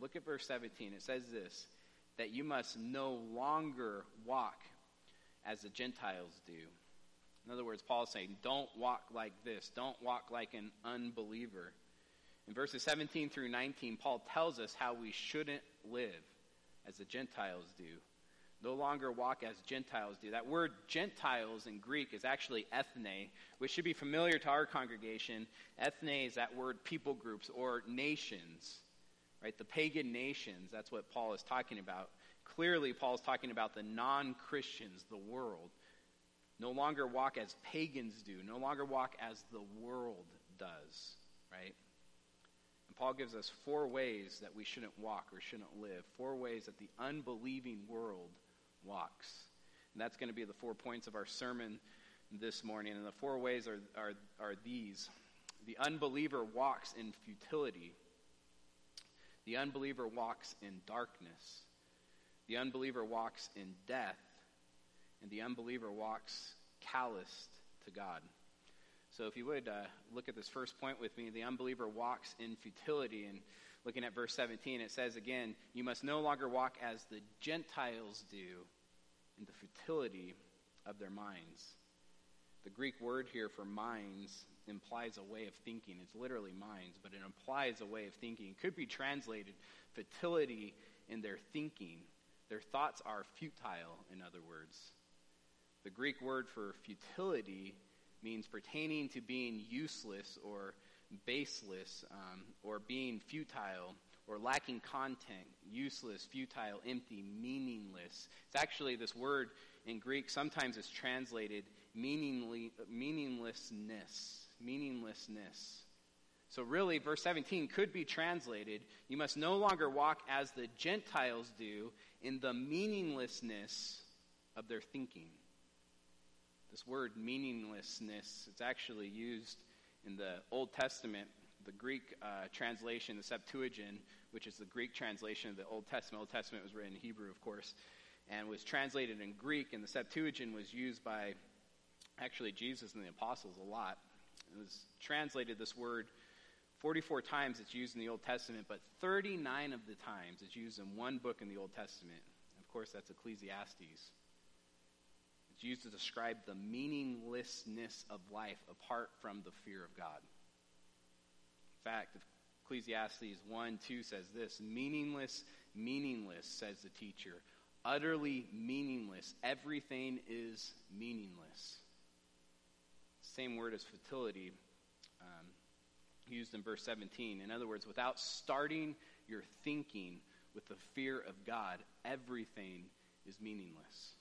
Look at verse 17. It says this that you must no longer walk as the Gentiles do. In other words, Paul is saying, don't walk like this. Don't walk like an unbeliever. In verses 17 through 19, Paul tells us how we shouldn't live as the Gentiles do. No longer walk as Gentiles do. That word Gentiles in Greek is actually ethne, which should be familiar to our congregation. Ethne is that word people groups or nations, right? The pagan nations. That's what Paul is talking about. Clearly, Paul is talking about the non Christians, the world. No longer walk as pagans do. No longer walk as the world does, right? And Paul gives us four ways that we shouldn't walk or shouldn't live. Four ways that the unbelieving world walks. And that's going to be the four points of our sermon this morning. And the four ways are, are, are these the unbeliever walks in futility, the unbeliever walks in darkness, the unbeliever walks in death, and the unbeliever walks calloused to God. So, if you would uh, look at this first point with me, the unbeliever walks in futility. And looking at verse 17, it says again, You must no longer walk as the Gentiles do in the futility of their minds. The Greek word here for minds implies a way of thinking. It's literally minds, but it implies a way of thinking. It could be translated futility in their thinking. Their thoughts are futile, in other words. The Greek word for futility means pertaining to being useless or baseless um, or being futile or lacking content, useless, futile, empty, meaningless. It's actually this word in Greek sometimes is translated meaningly, meaninglessness. Meaninglessness. So, really, verse 17 could be translated You must no longer walk as the Gentiles do in the meaninglessness of their thinking. This word meaninglessness, it's actually used in the Old Testament, the Greek uh, translation, the Septuagint, which is the Greek translation of the Old Testament. Old Testament was written in Hebrew, of course, and was translated in Greek, and the Septuagint was used by actually Jesus and the apostles a lot. It was translated this word 44 times it's used in the Old Testament, but 39 of the times it's used in one book in the Old Testament. Of course, that's Ecclesiastes. It's used to describe the meaninglessness of life apart from the fear of God. In fact, Ecclesiastes 1 2 says this Meaningless, meaningless, says the teacher. Utterly meaningless. Everything is meaningless. Same word as futility um, used in verse 17. In other words, without starting your thinking with the fear of God, everything is meaningless.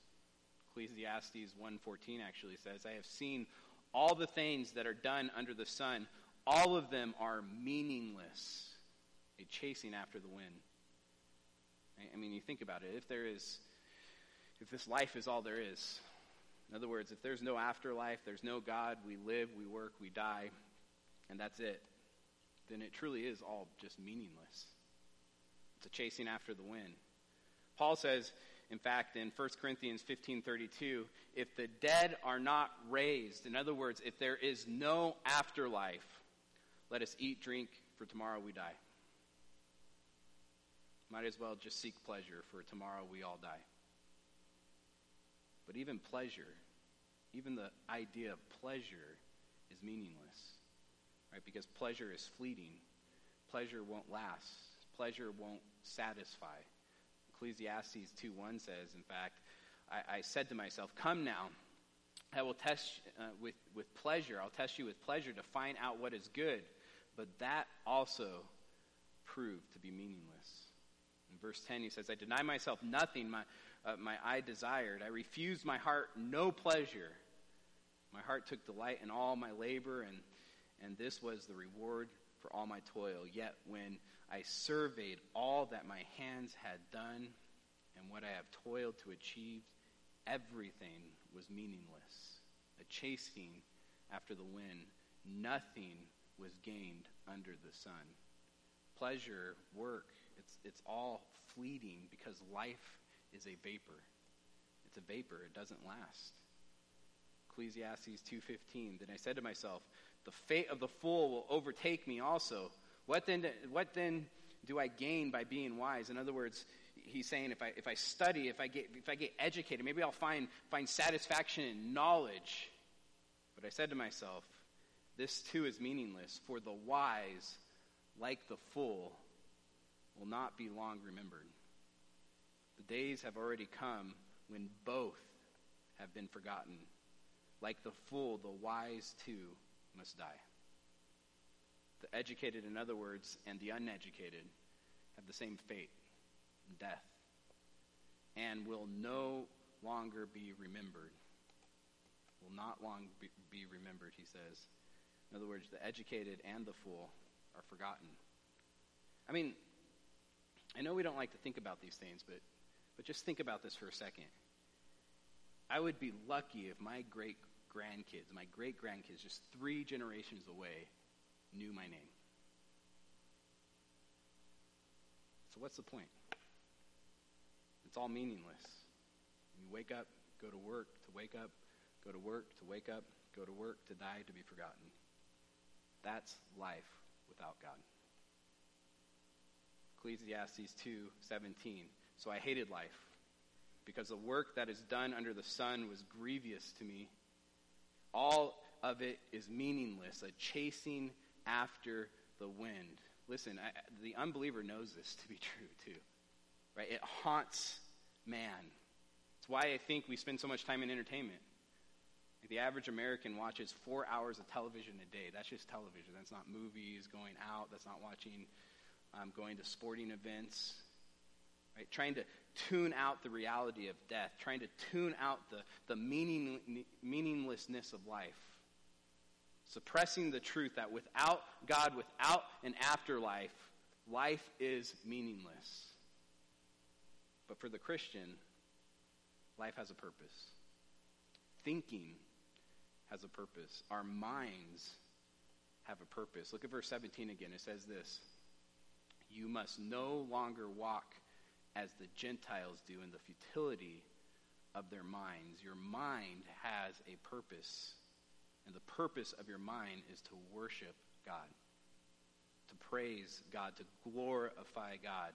Ecclesiastes 1:14 actually says, "I have seen all the things that are done under the sun; all of them are meaningless, a chasing after the wind." I mean, you think about it. If there is if this life is all there is, in other words, if there's no afterlife, there's no God, we live, we work, we die, and that's it, then it truly is all just meaningless. It's a chasing after the wind. Paul says, in fact, in 1 Corinthians 15:32, if the dead are not raised, in other words, if there is no afterlife, let us eat, drink, for tomorrow we die. Might as well just seek pleasure, for tomorrow we all die. But even pleasure, even the idea of pleasure is meaningless, right? Because pleasure is fleeting. Pleasure won't last. Pleasure won't satisfy. Ecclesiastes 2.1 says, in fact, I, I, said to myself, Come now, I will test uh, with, with pleasure. I'll test you with pleasure to find out what is good. But that also proved to be meaningless. In verse 10, he says, I deny myself nothing my, uh, my eye desired. I refused my heart no pleasure. My heart took delight in all my labor, and, and this was the reward for all my toil. Yet when I surveyed all that my hands had done and what I have toiled to achieve. Everything was meaningless, a chasing after the wind. Nothing was gained under the sun. Pleasure, work, it's, it's all fleeting because life is a vapor. It's a vapor, it doesn't last. Ecclesiastes 2:15 Then I said to myself, the fate of the fool will overtake me also. What then, what then do I gain by being wise? In other words, he's saying if I, if I study, if I, get, if I get educated, maybe I'll find, find satisfaction in knowledge. But I said to myself, this too is meaningless, for the wise, like the fool, will not be long remembered. The days have already come when both have been forgotten. Like the fool, the wise too must die. The educated, in other words, and the uneducated have the same fate death and will no longer be remembered. Will not long be, be remembered, he says. In other words, the educated and the fool are forgotten. I mean, I know we don't like to think about these things, but, but just think about this for a second. I would be lucky if my great grandkids, my great grandkids, just three generations away, knew my name. So, what's the point? It's all meaningless. You wake up, go to work, to wake up, go to work, to wake up, go to work, to die, to be forgotten. That's life without God. Ecclesiastes 2:17. So I hated life because the work that is done under the sun was grievous to me. All of it is meaningless, a chasing after the wind. Listen, I, the unbeliever knows this to be true too. Right? It haunts man. It's why I think we spend so much time in entertainment. The average American watches four hours of television a day. That's just television. That's not movies, going out. That's not watching, um, going to sporting events. Right? Trying to tune out the reality of death. Trying to tune out the, the meaning, meaninglessness of life. Suppressing the truth that without God, without an afterlife, life is meaningless. But for the Christian, life has a purpose. Thinking has a purpose. Our minds have a purpose. Look at verse 17 again. It says this You must no longer walk as the Gentiles do in the futility of their minds. Your mind has a purpose. And the purpose of your mind is to worship God, to praise God, to glorify God.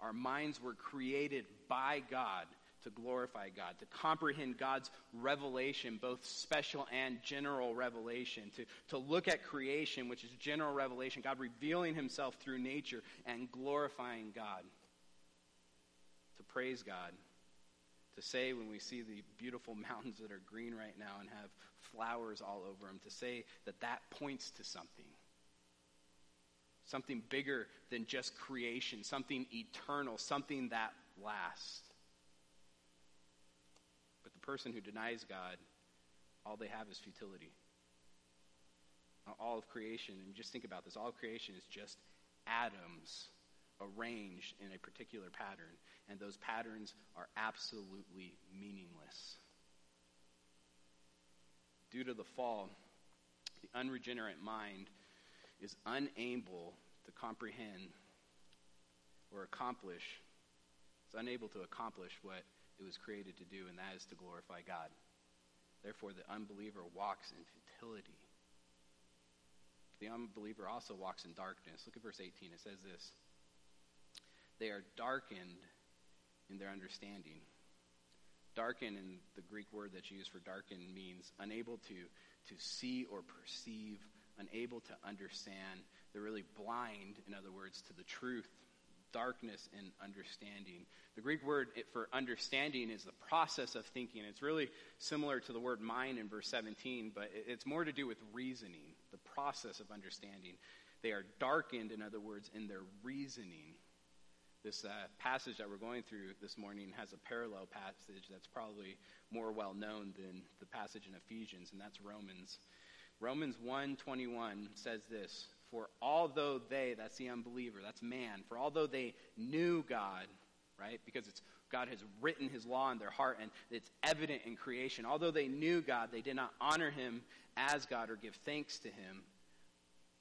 Our minds were created by God to glorify God, to comprehend God's revelation, both special and general revelation, to, to look at creation, which is general revelation, God revealing himself through nature and glorifying God, praise God, to say when we see the beautiful mountains that are green right now and have flowers all over them, to say that that points to something. Something bigger than just creation, something eternal, something that lasts. But the person who denies God, all they have is futility. All of creation, and just think about this all of creation is just atoms arranged in a particular pattern, and those patterns are absolutely meaningless. Due to the fall, the unregenerate mind is unable to comprehend or accomplish, it's unable to accomplish what it was created to do, and that is to glorify God. Therefore, the unbeliever walks in futility. The unbeliever also walks in darkness. Look at verse 18. It says this They are darkened in their understanding. Darken in the Greek word that's used for darken means unable to, to see or perceive unable to understand. They're really blind, in other words, to the truth, darkness, and understanding. The Greek word for understanding is the process of thinking. It's really similar to the word mind in verse 17, but it's more to do with reasoning, the process of understanding. They are darkened, in other words, in their reasoning. This uh, passage that we're going through this morning has a parallel passage that's probably more well known than the passage in Ephesians, and that's Romans Romans 1:21 says this, "For although they, that's the unbeliever, that's man, for although they knew God, right? Because it's God has written his law in their heart and it's evident in creation. Although they knew God, they did not honor him as God or give thanks to him,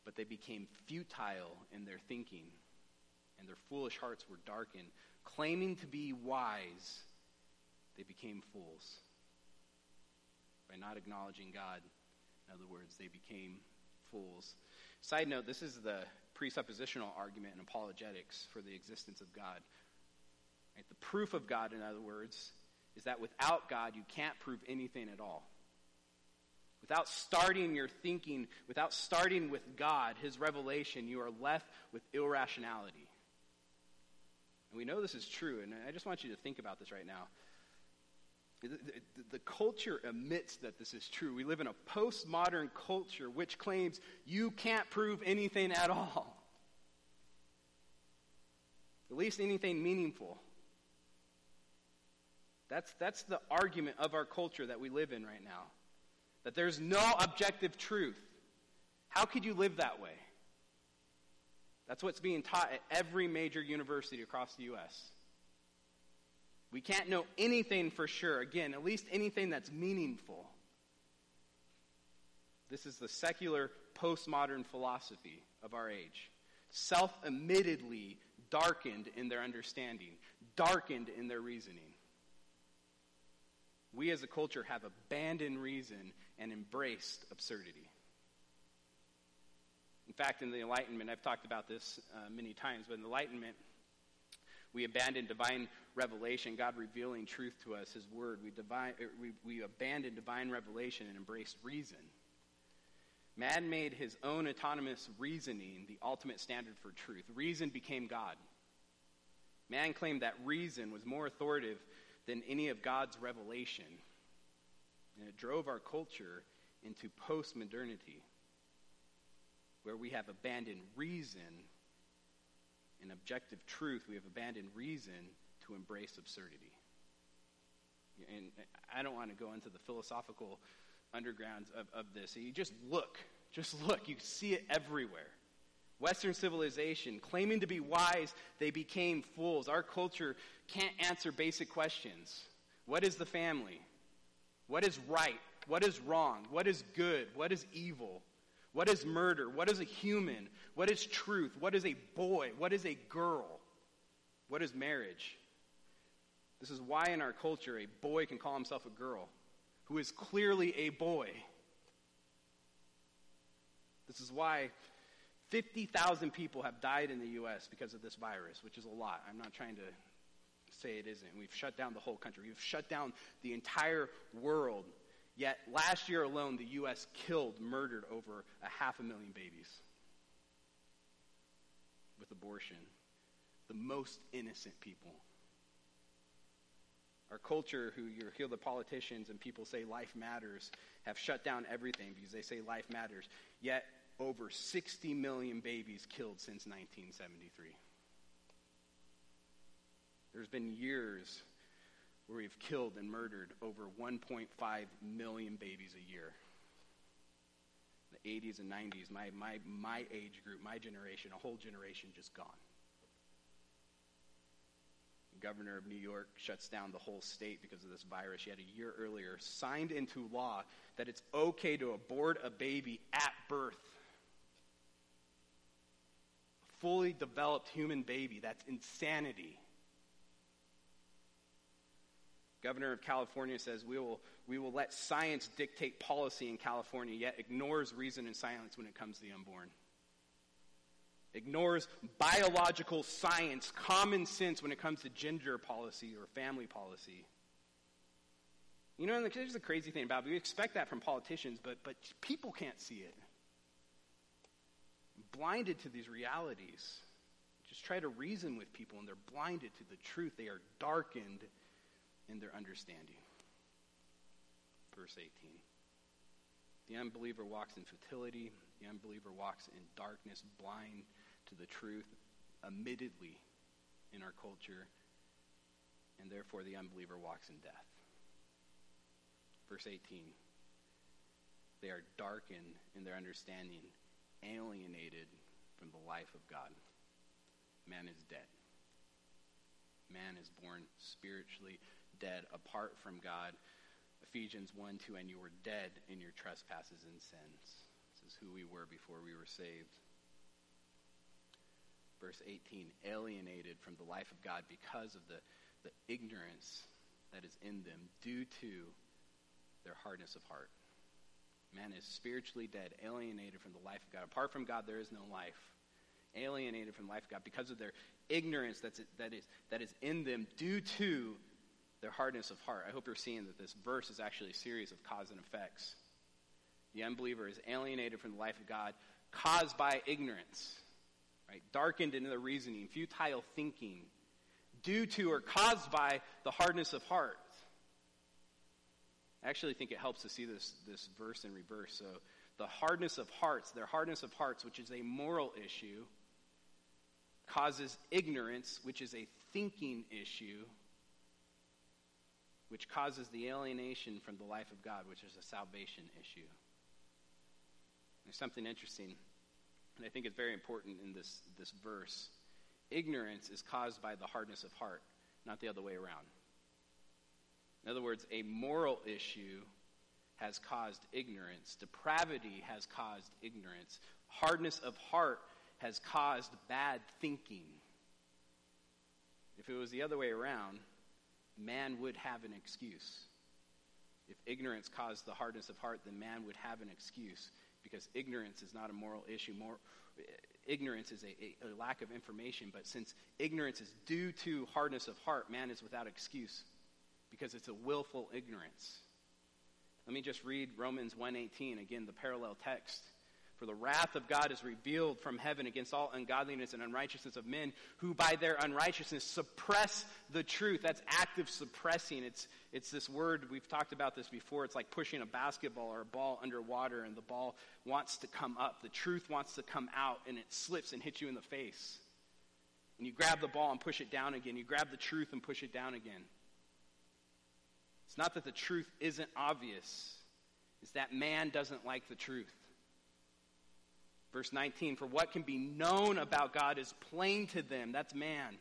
but they became futile in their thinking, and their foolish hearts were darkened. Claiming to be wise, they became fools by not acknowledging God in other words, they became fools. Side note, this is the presuppositional argument in apologetics for the existence of God. Right? The proof of God, in other words, is that without God, you can't prove anything at all. Without starting your thinking, without starting with God, His revelation, you are left with irrationality. And we know this is true, and I just want you to think about this right now. The, the, the, culture admits that this is true. We live in a postmodern culture which claims you can't prove anything at all. At least anything meaningful. That's, that's the argument of our culture that we live in right now. That there's no objective truth. How could you live that way? That's what's being taught at every major university across the U.S. We can't know anything for sure. Again, at least anything that's meaningful. This is the secular postmodern philosophy of our age. Self admittedly darkened in their understanding, darkened in their reasoning. We as a culture have abandoned reason and embraced absurdity. In fact, in the Enlightenment, I've talked about this uh, many times, but in the Enlightenment, we abandon divine revelation, God revealing truth to us, His Word. We, divine, er, we, we abandon divine revelation and embrace reason. Man made his own autonomous reasoning the ultimate standard for truth. Reason became God. Man claimed that reason was more authoritative than any of God's revelation. And it drove our culture into post modernity, where we have abandoned reason and objective truth. We have abandoned reason to embrace absurdity. And I don't want to go into the philosophical undergrounds of, of this. You just look. Just look. You see it everywhere. Western civilization, claiming to be wise, they became fools. Our culture can't answer basic questions. What is the family? What is right? What is wrong? What is good? What is evil? What is murder? What is a human? What is truth? What is a boy? What is a girl? What is marriage? This is why in our culture a boy can call himself a girl who is clearly a boy. This is why 50,000 people have died in the U.S. because of this virus, which is a lot. I'm not trying to say it isn't. We've shut down the whole country, we've shut down the entire world. Yet last year alone, the U.S. killed, murdered over a half a million babies with abortion. The most innocent people. Our culture, who you hear the politicians and people say life matters, have shut down everything because they say life matters. Yet over 60 million babies killed since 1973. There's been years where we've killed and murdered over 1.5 million babies a year. The 80s and 90s, my, my, my age group, my generation, a whole generation just gone. The governor of New York shuts down the whole state because of this virus. Yet a year earlier, signed into law that it's okay to abort a baby at birth fully developed human baby. That's insanity. Governor of California says we will, we will let science dictate policy in California, yet ignores reason and silence when it comes to the unborn. Ignores biological science, common sense when it comes to gender policy or family policy. You know, here's the crazy thing about it. We expect that from politicians, but, but people can't see it blinded to these realities. Just try to reason with people, and they're blinded to the truth. They are darkened in their understanding. Verse 18. The unbeliever walks in futility. The unbeliever walks in darkness, blind to the truth, admittedly in our culture, and therefore the unbeliever walks in death. Verse 18. They are darkened in their understanding, alienated from the life of God. Man is dead. Man is born spiritually dead apart from God. Ephesians 1 2, and you were dead in your trespasses and sins. This is who we were before we were saved. Verse 18, alienated from the life of God because of the, the ignorance that is in them due to their hardness of heart. Man is spiritually dead, alienated from the life of God. Apart from God, there is no life. alienated from life of God because of their ignorance that's, that, is, that is in them due to their hardness of heart. I hope you're seeing that this verse is actually a series of cause and effects. The unbeliever is alienated from the life of God caused by ignorance, right? Darkened in their reasoning, futile thinking, due to or caused by the hardness of heart. I actually think it helps to see this, this verse in reverse. So, the hardness of hearts, their hardness of hearts, which is a moral issue, causes ignorance, which is a thinking issue, which causes the alienation from the life of God, which is a salvation issue. There's something interesting, and I think it's very important in this, this verse. Ignorance is caused by the hardness of heart, not the other way around. In other words, a moral issue has caused ignorance, depravity has caused ignorance, hardness of heart has caused bad thinking. If it was the other way around, man would have an excuse. If ignorance caused the hardness of heart, then man would have an excuse because ignorance is not a moral issue. More, ignorance is a, a, a lack of information, but since ignorance is due to hardness of heart, man is without excuse because it's a willful ignorance. Let me just read Romans 1:18 again the parallel text. For the wrath of God is revealed from heaven against all ungodliness and unrighteousness of men who by their unrighteousness suppress the truth. That's active suppressing. It's, it's this word, we've talked about this before. It's like pushing a basketball or a ball underwater and the ball wants to come up. The truth wants to come out and it slips and hits you in the face. And you grab the ball and push it down again. You grab the truth and push it down again. It's not that the truth isn't obvious, it's that man doesn't like the truth. Verse 19, for what can be known about God is plain to them. That's man.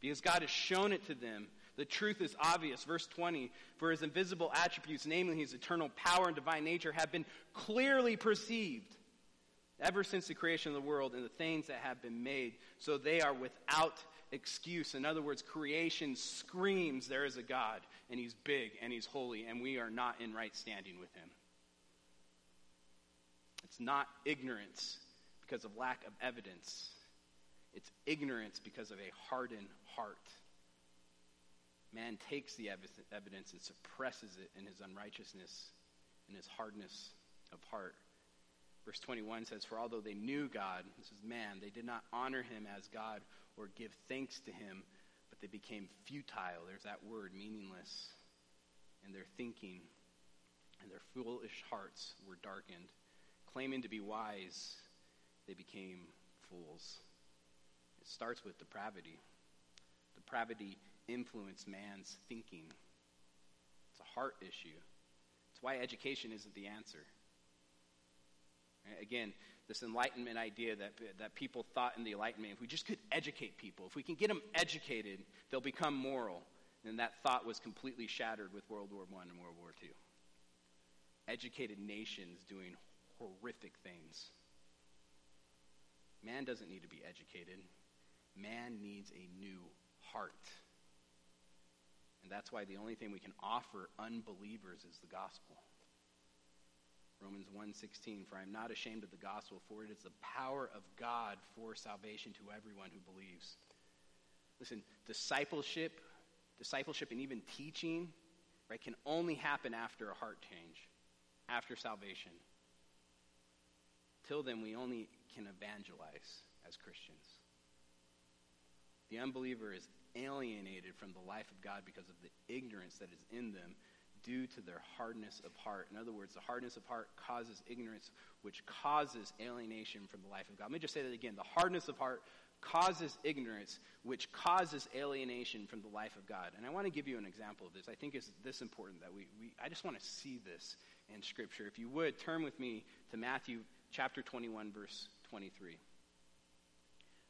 Because God has shown it to them. The truth is obvious. Verse 20, for his invisible attributes, namely his eternal power and divine nature, have been clearly perceived ever since the creation of the world and the things that have been made. So they are without excuse. In other words, creation screams there is a God, and he's big and he's holy, and we are not in right standing with him. Not ignorance because of lack of evidence. It's ignorance because of a hardened heart. Man takes the evidence and suppresses it in his unrighteousness and his hardness of heart. Verse 21 says, For although they knew God, this is man, they did not honor him as God or give thanks to him, but they became futile. There's that word, meaningless. And their thinking and their foolish hearts were darkened. Claiming to be wise, they became fools. It starts with depravity. Depravity influenced man's thinking. It's a heart issue. It's why education isn't the answer. Again, this enlightenment idea that, that people thought in the enlightenment, if we just could educate people, if we can get them educated, they'll become moral. And that thought was completely shattered with World War I and World War II. Educated nations doing horrific things. Man doesn't need to be educated. Man needs a new heart. And that's why the only thing we can offer unbelievers is the gospel. Romans 1:16 for I am not ashamed of the gospel for it is the power of God for salvation to everyone who believes. Listen, discipleship, discipleship and even teaching, right, can only happen after a heart change, after salvation. Till then we only can evangelize as Christians. The unbeliever is alienated from the life of God because of the ignorance that is in them due to their hardness of heart. In other words, the hardness of heart causes ignorance, which causes alienation from the life of God. Let me just say that again. The hardness of heart causes ignorance, which causes alienation from the life of God. And I want to give you an example of this. I think it's this important that we, we I just want to see this in Scripture. If you would, turn with me to Matthew chapter 21, verse 23.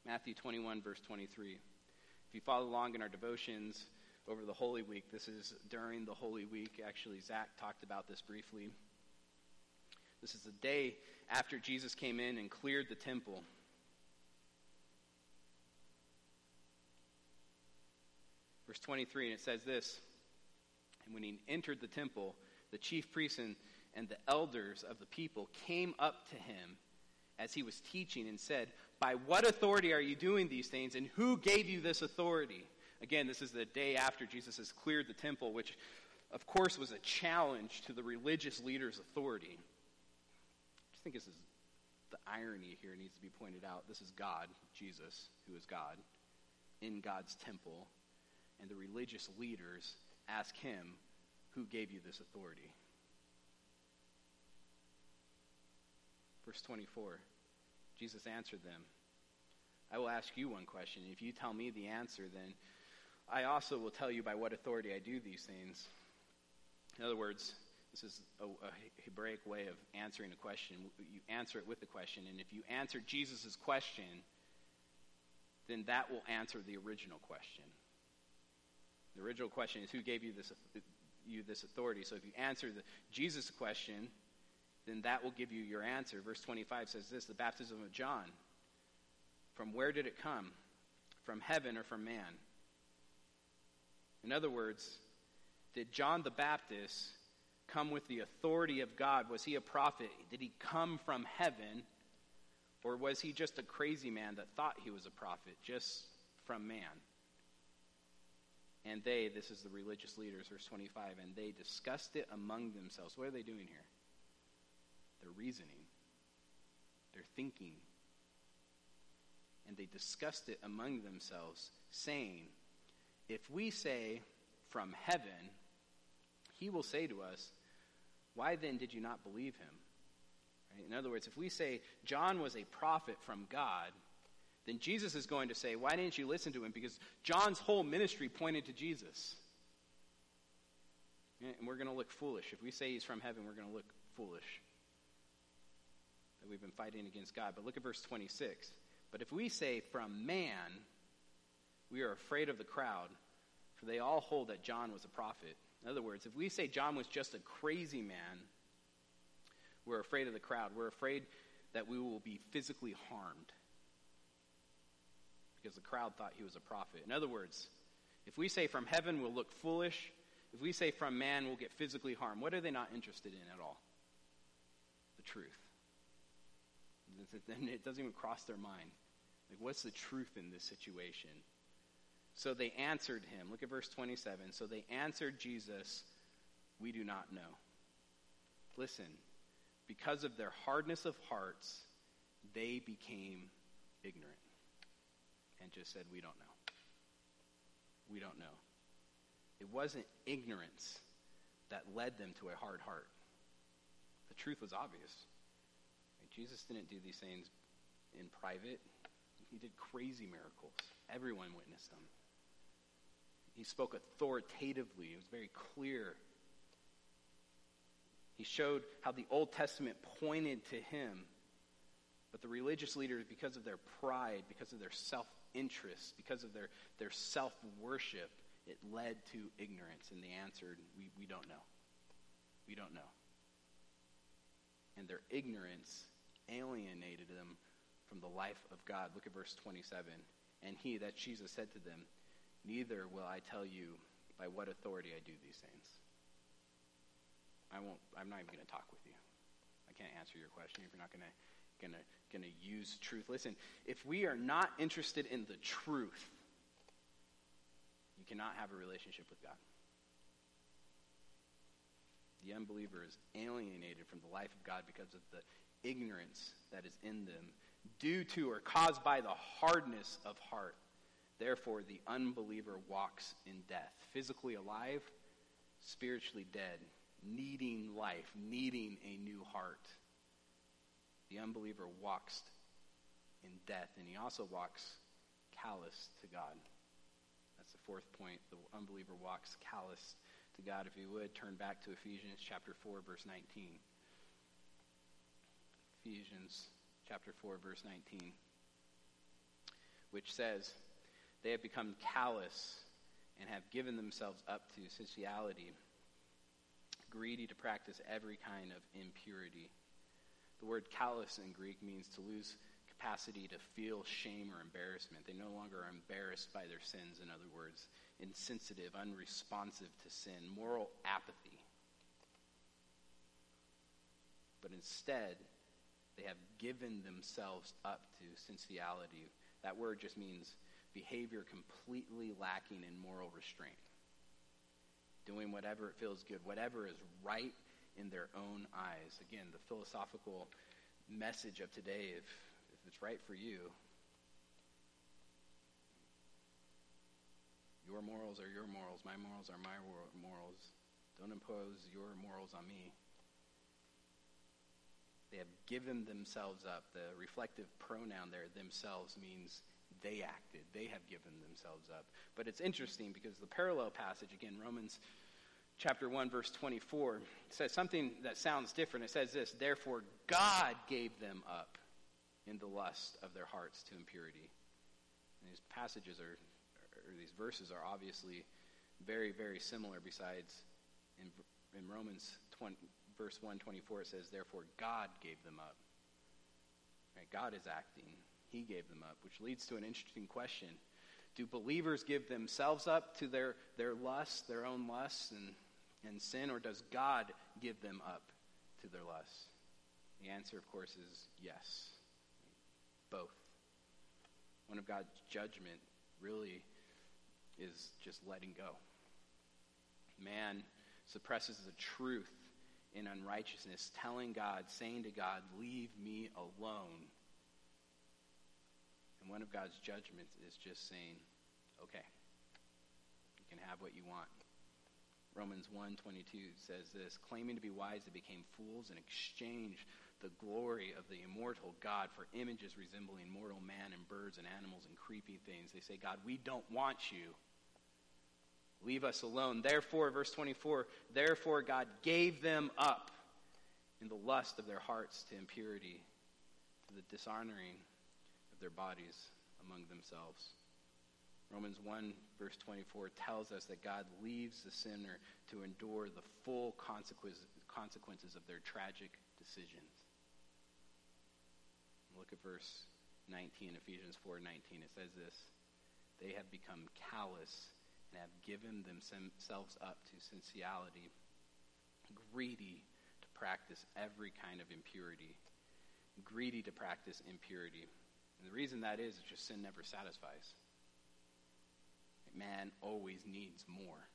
Matthew 21, verse 23. If you follow along in our devotions over the Holy Week, this is during the Holy Week. Actually, Zach talked about this briefly. This is the day after Jesus came in and cleared the temple. Verse 23, and it says this And when he entered the temple, the chief priests and and the elders of the people came up to him as he was teaching and said, By what authority are you doing these things, and who gave you this authority? Again, this is the day after Jesus has cleared the temple, which, of course, was a challenge to the religious leaders' authority. I just think this is the irony here needs to be pointed out. This is God, Jesus, who is God, in God's temple, and the religious leaders ask him, Who gave you this authority? Verse 24 Jesus answered them, I will ask you one question. If you tell me the answer, then I also will tell you by what authority I do these things. In other words, this is a, a Hebraic way of answering a question. You answer it with the question, and if you answer Jesus' question, then that will answer the original question. The original question is who gave you this, you this authority? So if you answer the Jesus question, then that will give you your answer. Verse 25 says this the baptism of John. From where did it come? From heaven or from man? In other words, did John the Baptist come with the authority of God? Was he a prophet? Did he come from heaven? Or was he just a crazy man that thought he was a prophet just from man? And they, this is the religious leaders, verse 25, and they discussed it among themselves. What are they doing here? They're reasoning, they're thinking. And they discussed it among themselves, saying, If we say from heaven, he will say to us, Why then did you not believe him? Right? In other words, if we say John was a prophet from God, then Jesus is going to say, Why didn't you listen to him? Because John's whole ministry pointed to Jesus. And we're going to look foolish. If we say he's from heaven, we're going to look foolish. That we've been fighting against God. But look at verse 26. But if we say from man, we are afraid of the crowd, for they all hold that John was a prophet. In other words, if we say John was just a crazy man, we're afraid of the crowd. We're afraid that we will be physically harmed because the crowd thought he was a prophet. In other words, if we say from heaven, we'll look foolish. If we say from man, we'll get physically harmed. What are they not interested in at all? The truth. Then it doesn't even cross their mind. Like, what's the truth in this situation? So they answered him. Look at verse 27. So they answered Jesus, We do not know. Listen, because of their hardness of hearts, they became ignorant and just said, We don't know. We don't know. It wasn't ignorance that led them to a hard heart. The truth was obvious. Jesus didn't do these things in private, he did crazy miracles. Everyone witnessed them. He spoke authoritatively, it was very clear. He showed how the Old Testament pointed to him. But the religious leaders, because of their pride, because of their self interest, because of their, their self worship, it led to ignorance. And they answered, we, we don't know. We don't know. And their ignorance alienated them from the life of God. Look at verse 27. And he, that Jesus, said to them, Neither will I tell you by what authority I do these things. I won't, I'm not even going to talk with you. I can't answer your question if you're not going to going to going to use truth. Listen, if we are not interested in the truth, you cannot have a relationship with God. The unbeliever is alienated from the life of God because of the ignorance that is in them, due to or caused by the hardness of heart. Therefore, the unbeliever walks in death, physically alive, spiritually dead, needing life, needing a new heart. The unbeliever walks in death, and he also walks callous to God. That's the fourth point. The unbeliever walks callous to God. If you would, turn back to Ephesians chapter 4, verse 19. Ephesians chapter 4, verse 19, which says, They have become callous and have given themselves up to sensuality, greedy to practice every kind of impurity. The word callous in Greek means to lose capacity to feel shame or embarrassment. They no longer are embarrassed by their sins, in other words, insensitive, unresponsive to sin, moral apathy. But instead, They have given themselves up to sensuality. That word just means behavior completely lacking in moral restraint. Doing whatever it feels good, whatever is right in their own eyes. Again, the philosophical message of today, if, if it's right for you, your morals are your morals, my morals are my morals. Don't impose your morals on me. They have given themselves up. The reflective pronoun there, themselves, means they acted. They have given themselves up. But it's interesting because the parallel passage, again, Romans chapter 1, verse 24, says something that sounds different. It says this Therefore, God gave them up in the lust of their hearts to impurity. And these passages are, or these verses are obviously very, very similar, besides in, in Romans 20, verse 124, it says, Therefore, God gave them up. Right? God is acting. He gave them up, which leads to an interesting question. Do believers give themselves up to their, their lusts, their own lusts and, and sin, or does God give them up to their lusts? The answer, of course, is yes. Both. One of God's judgment really is just letting go. Man suppresses the truth in unrighteousness, telling God, saying to God, Leave me alone. And one of God's judgments is just saying, Okay, you can have what you want. Romans 1:22 says this, claiming to be wise they became fools and exchanged the glory of the immortal God for images resembling mortal man and birds and animals and creepy things. They say, God, we don't want you. Leave us alone. Therefore, verse 24, therefore God gave them up in the lust of their hearts to impurity, to the dishonoring of their bodies among themselves. Romans 1, verse 24, tells us that God leaves the sinner to endure the full consequences of their tragic decisions. Look at verse 19, Ephesians 4 19. It says this They have become callous and have given themselves up to sensuality, greedy to practice every kind of impurity, greedy to practice impurity. And the reason that is, is just sin never satisfies. Man always needs more.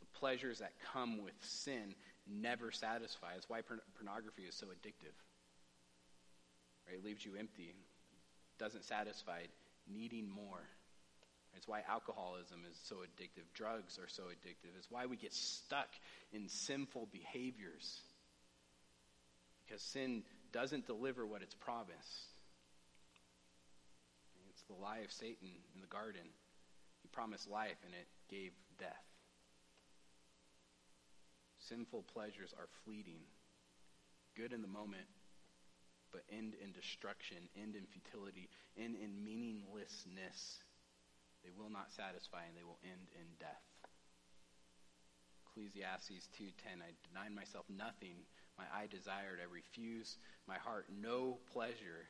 The pleasures that come with sin never satisfy. That's why pornography is so addictive. Right? It leaves you empty, doesn't satisfy, needing more. It's why alcoholism is so addictive. Drugs are so addictive. It's why we get stuck in sinful behaviors. Because sin doesn't deliver what it's promised. It's the lie of Satan in the garden. He promised life and it gave death. Sinful pleasures are fleeting, good in the moment, but end in destruction, end in futility, end in meaninglessness. They will not satisfy and they will end in death. Ecclesiastes 2:10 I denied myself nothing. My eye desired I refused. My heart no pleasure.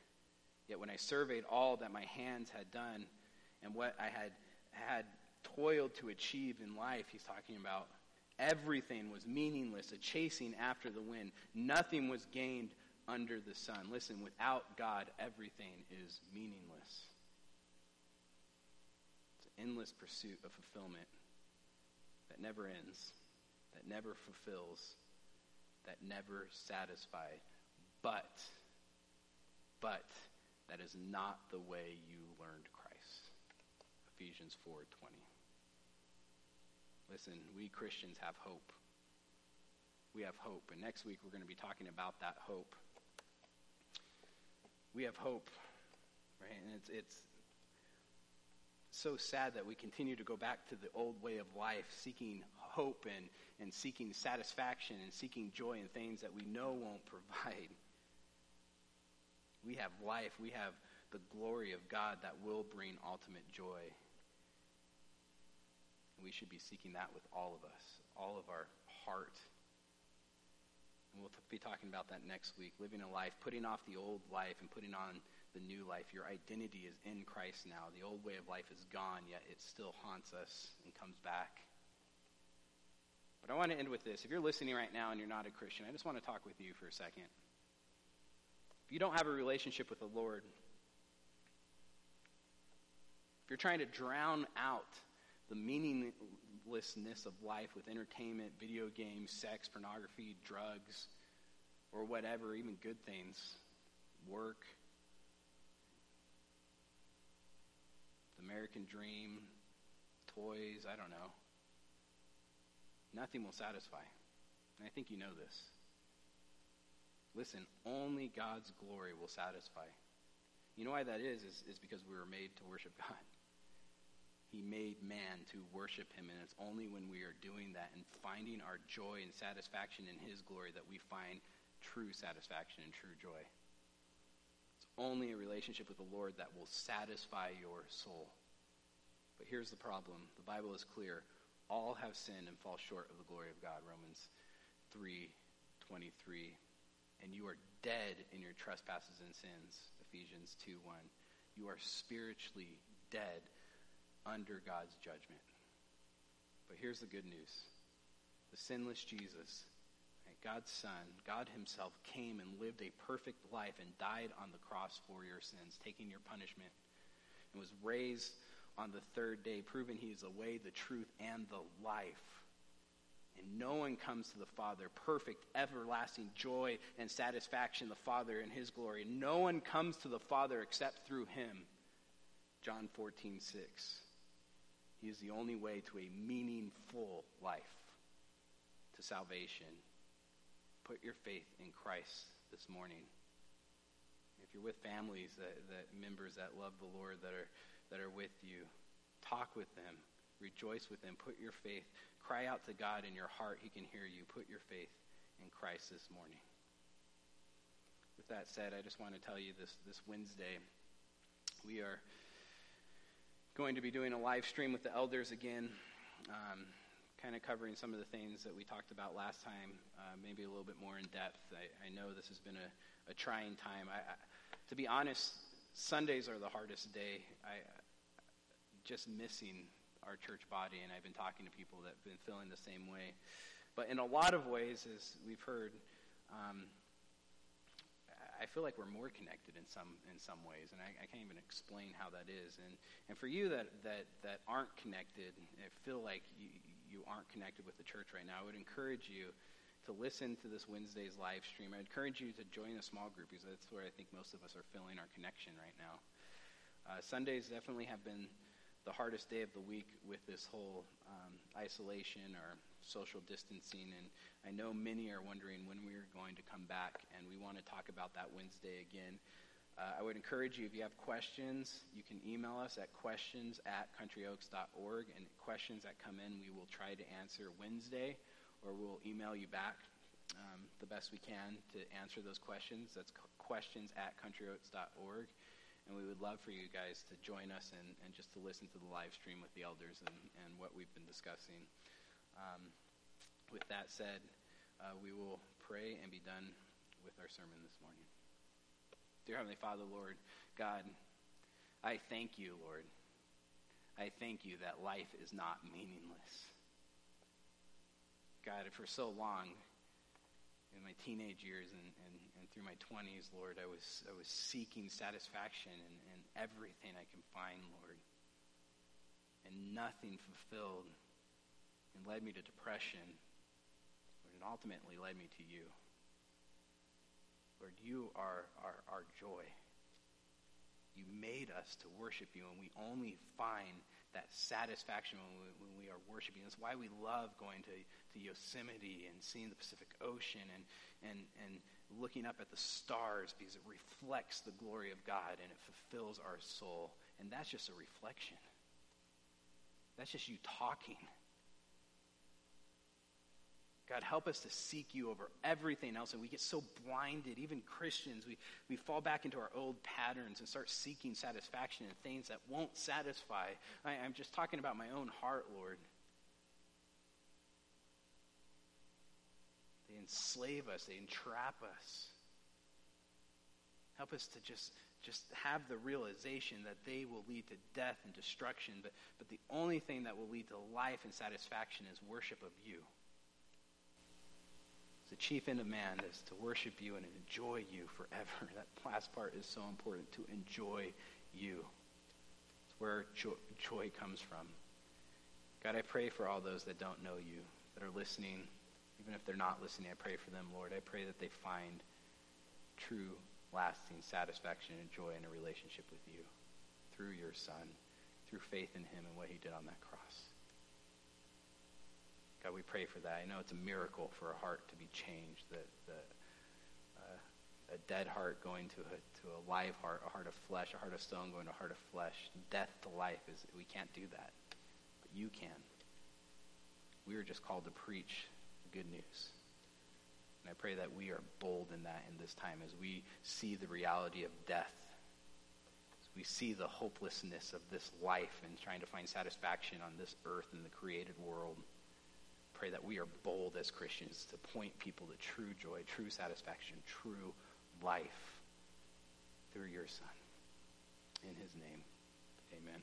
Yet when I surveyed all that my hands had done and what I had had toiled to achieve in life he's talking about everything was meaningless a chasing after the wind. Nothing was gained under the sun. Listen without God everything is meaningless endless pursuit of fulfillment that never ends, that never fulfills, that never satisfies. But, but, that is not the way you learned Christ. Ephesians 4:20. Listen, we Christians have hope. We have hope, and next week we're going to be talking about that hope. We have hope, right? And it's it's so sad that we continue to go back to the old way of life, seeking hope and, and seeking satisfaction and seeking joy in things that we know won't provide. We have life. We have the glory of God that will bring ultimate joy. And we should be seeking that with all of us, all of our heart. And we'll be talking about that next week. Living a life, putting off the old life and putting on the new life. Your identity is in Christ now. The old way of life is gone, yet it still haunts us and comes back. But I want to end with this. If you're listening right now and you're not a Christian, I just want to talk with you for a second. If you don't have a relationship with the Lord, if you're trying to drown out the meaninglessness of life with entertainment, video games, sex, pornography, drugs, or whatever, even good things, work, American dream, toys, I don't know. Nothing will satisfy. And I think you know this. Listen, only God's glory will satisfy. You know why that is? Is, is because we were made to worship God. He made man to worship him, and it's only when we are doing that and finding our joy and satisfaction in his glory that we find true satisfaction and true joy. Only a relationship with the Lord that will satisfy your soul. But here's the problem. The Bible is clear. All have sinned and fall short of the glory of God. Romans 3:23. And you are dead in your trespasses and sins. Ephesians 2 1. You are spiritually dead under God's judgment. But here's the good news the sinless Jesus, God's Son, God Himself came and lived a perfect life and died on the cross for your sins, taking your punishment, and was raised on the third day, proving He is the way, the truth, and the life. And no one comes to the Father, perfect, everlasting joy and satisfaction, the Father in His glory. No one comes to the Father except through Him. John 14, 6. He is the only way to a meaningful life, to salvation. Put your faith in Christ this morning. If you're with families that, that members that love the Lord that are that are with you, talk with them, rejoice with them, put your faith, cry out to God in your heart. He can hear you. Put your faith in Christ this morning. With that said, I just want to tell you this this Wednesday we are going to be doing a live stream with the elders again, um, kind of covering some of the things that we talked about last time, uh, maybe a little bit more in depth. I, I know this has been a, a trying time. I, I, to be honest, Sundays are the hardest day. I just missing our church body, and I've been talking to people that have been feeling the same way. But in a lot of ways, as we've heard, um, I feel like we're more connected in some in some ways, and I, I, can't even explain how that is. And and for you that that that aren't connected, I feel like you you aren't connected with the church right now. I would encourage you to listen to this Wednesday's live stream. I encourage you to join a small group because that's where I think most of us are feeling our connection right now. Uh, Sundays definitely have been the hardest day of the week with this whole um, isolation or social distancing. And I know many are wondering when we are going to come back, and we want to talk about that Wednesday again. Uh, I would encourage you, if you have questions, you can email us at questions at countryoaks.org. And questions that come in, we will try to answer Wednesday, or we'll email you back um, the best we can to answer those questions. That's questions at countryoaks.org. And we would love for you guys to join us and, and just to listen to the live stream with the elders and, and what we've been discussing. Um, with that said, uh, we will pray and be done with our sermon this morning. Dear Heavenly Father, Lord, God, I thank you, Lord. I thank you that life is not meaningless. God, for so long, in my teenage years and, and, and through my 20s, Lord, I was, I was seeking satisfaction in, in everything I can find, Lord. And nothing fulfilled and led me to depression, Lord, and ultimately led me to you. Lord, you are our, our joy. You made us to worship you, and we only find that satisfaction when we, when we are worshiping. That's why we love going to, to Yosemite and seeing the Pacific Ocean and, and, and looking up at the stars because it reflects the glory of God and it fulfills our soul. And that's just a reflection. That's just you talking. God, help us to seek you over everything else. And we get so blinded, even Christians, we, we fall back into our old patterns and start seeking satisfaction in things that won't satisfy. I, I'm just talking about my own heart, Lord. They enslave us, they entrap us. Help us to just, just have the realization that they will lead to death and destruction, but, but the only thing that will lead to life and satisfaction is worship of you. The chief end of man is to worship you and enjoy you forever. That last part is so important to enjoy you. It's where joy, comes from. God, I pray for all those that don't know you, that are listening. Even if they're not listening, I pray for them, Lord. I pray that they find true, lasting satisfaction and joy in a relationship with you through your Son, through faith in him and what he did on that cross. God, we pray for that. I know it's a miracle for a heart to be changed, that, uh, a dead heart going to a, to a live heart, a heart of flesh, a heart of stone going to a heart of flesh. Death to life is we can't do that, but you can. We are just called to preach the good news. And I pray that we are bold in that in this time as we see the reality of death. As we see the hopelessness of this life and trying to find satisfaction on this earth and the created world pray that we are bold as Christians to point people to true joy, true satisfaction, true life through your Son. In his name, amen.